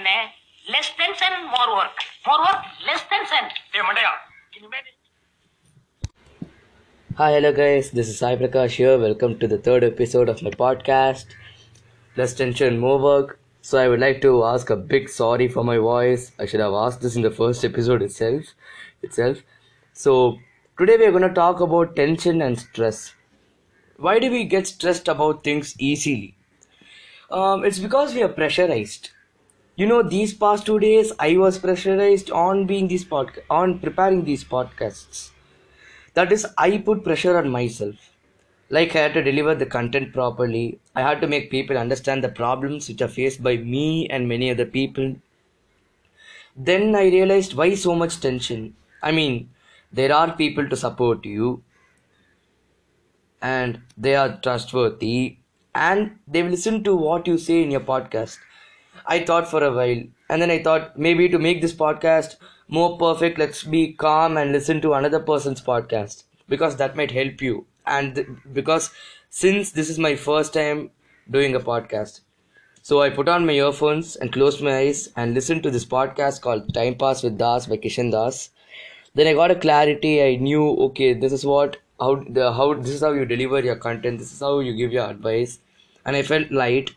என்ன less tension more work more work less tension டேய் மண்டையா Hi, hello guys, this is Sai Prakash here. Welcome to the third episode of my podcast. Less tension, more work. So, I would like to ask a big sorry for my voice. I should have asked this in the first episode itself. Itself. So, today we are going to talk about tension and stress. Why do we get stressed about things easily? Um, it's because we are pressurized. You know, these past two days I was pressurized on being these podca- on preparing these podcasts. That is i put pressure on myself. Like i had to deliver the content properly. I had to make people understand the problems which are faced by me and many other people. Then i realized why so much tension. I mean there are people to support you and they are trustworthy and they will listen to what you say in your podcast i thought for a while and then i thought maybe to make this podcast more perfect let's be calm and listen to another person's podcast because that might help you. And th- because since this is my first time doing a podcast so i put on my earphones and closed my eyes and listened to this podcast called time pass with das by kishan das. Then i got a clarity. I knew okay this is what how the how this is how you deliver your content. This is how you give your advice. And i felt light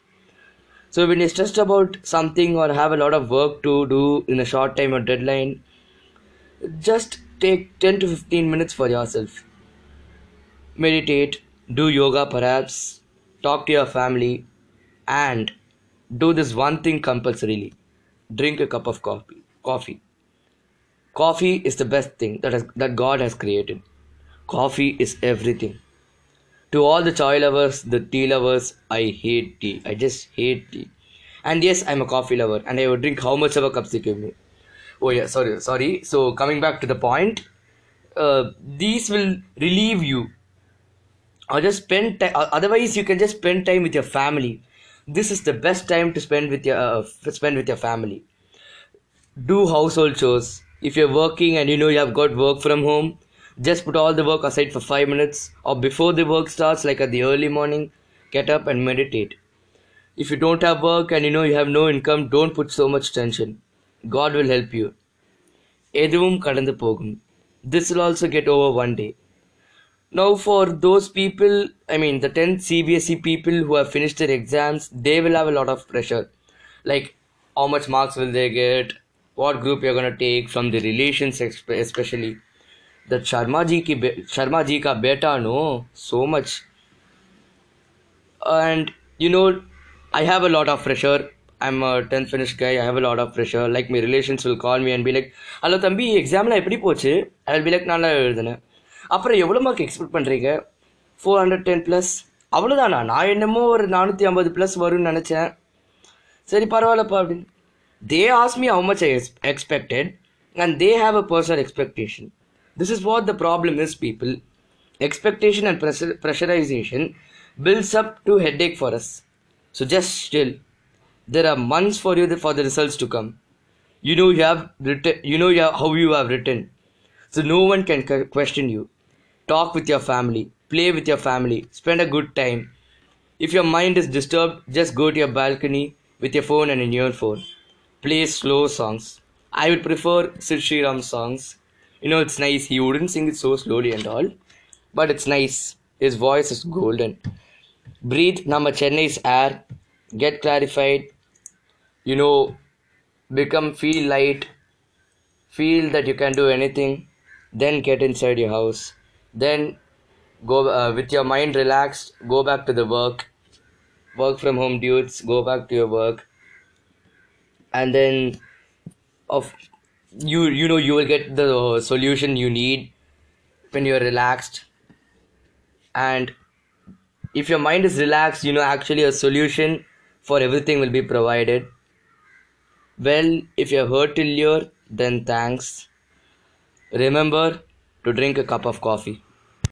so when you're stressed about something or have a lot of work to do in a short time or deadline just take 10 to 15 minutes for yourself meditate do yoga perhaps talk to your family and do this one thing compulsorily drink a cup of coffee coffee Coffee is the best thing that has, that God has created. Coffee is everything. To all the chai lovers, the tea lovers, I hate tea. I just hate tea. And yes, I'm a coffee lover, and I would drink how much ever cups they give me. Oh yeah, sorry, sorry. So coming back to the point, uh, these will relieve you, or just spend time. Otherwise, you can just spend time with your family. This is the best time to spend with your uh, spend with your family do household chores. If you're working and you know you have got work from home, just put all the work aside for 5 minutes or before the work starts, like at the early morning, get up and meditate. If you don't have work and you know you have no income, don't put so much tension. God will help you. எதுவும் கடந்து போகும். This will also get over one day. Now, for those people, I mean, the 10th CBSE people who have finished their exams, they will have a lot of pressure. Like, how much marks will they get? What group you're gonna take from the relations, exp- especially. That Sharma ji, ki be- Sharma ji ka beta, no, so much. And, you know, I have a lot of pressure. I'm a 10th finished guy. I have a lot of pressure. Like, my relations will call me and be like, hello தம்பி எக்ஸாம்லாம் எப்படி போச்சு I will be like நல்லா எழுதுனேன் அப்புறம் எவ்வளோ mark expect பண்ணுறீங்க four hundred ten plus அவ்வளோதானா நான் என்னமோ ஒரு நானூற்றி ஐம்பது ப்ளஸ் வரும்னு நினச்சேன் சரி பரவாயில்லப்பா அப்படின்னு they ask me how much I expected and they have a personal expectation This is what the problem is, people. Expectation and pressurization builds up to headache for us. So just chill. there are months for you for the results to come. You know you have written. You know you have, how you have written. So no one can question you. Talk with your family. Play with your family. Spend a good time. If your mind is disturbed, just go to your balcony with your phone and an earphone. Play slow songs. I would prefer Sid Sriram songs you know it's nice. He wouldn't sing it so slowly and all but it's nice. His voice is golden. Breathe. Nama chennai's air. Get clarified. You know become feel light. Feel that you can do anything. Then get inside your house. Then go uh, with your mind relaxed go back to the work. Work from home dudes go back to your work. And then of you you know you will get the solution you need when you're relaxed. And if your mind is relaxed you know actually a solution for everything will be provided. Well if you're hurt till here then thanks. Remember to drink a cup of coffee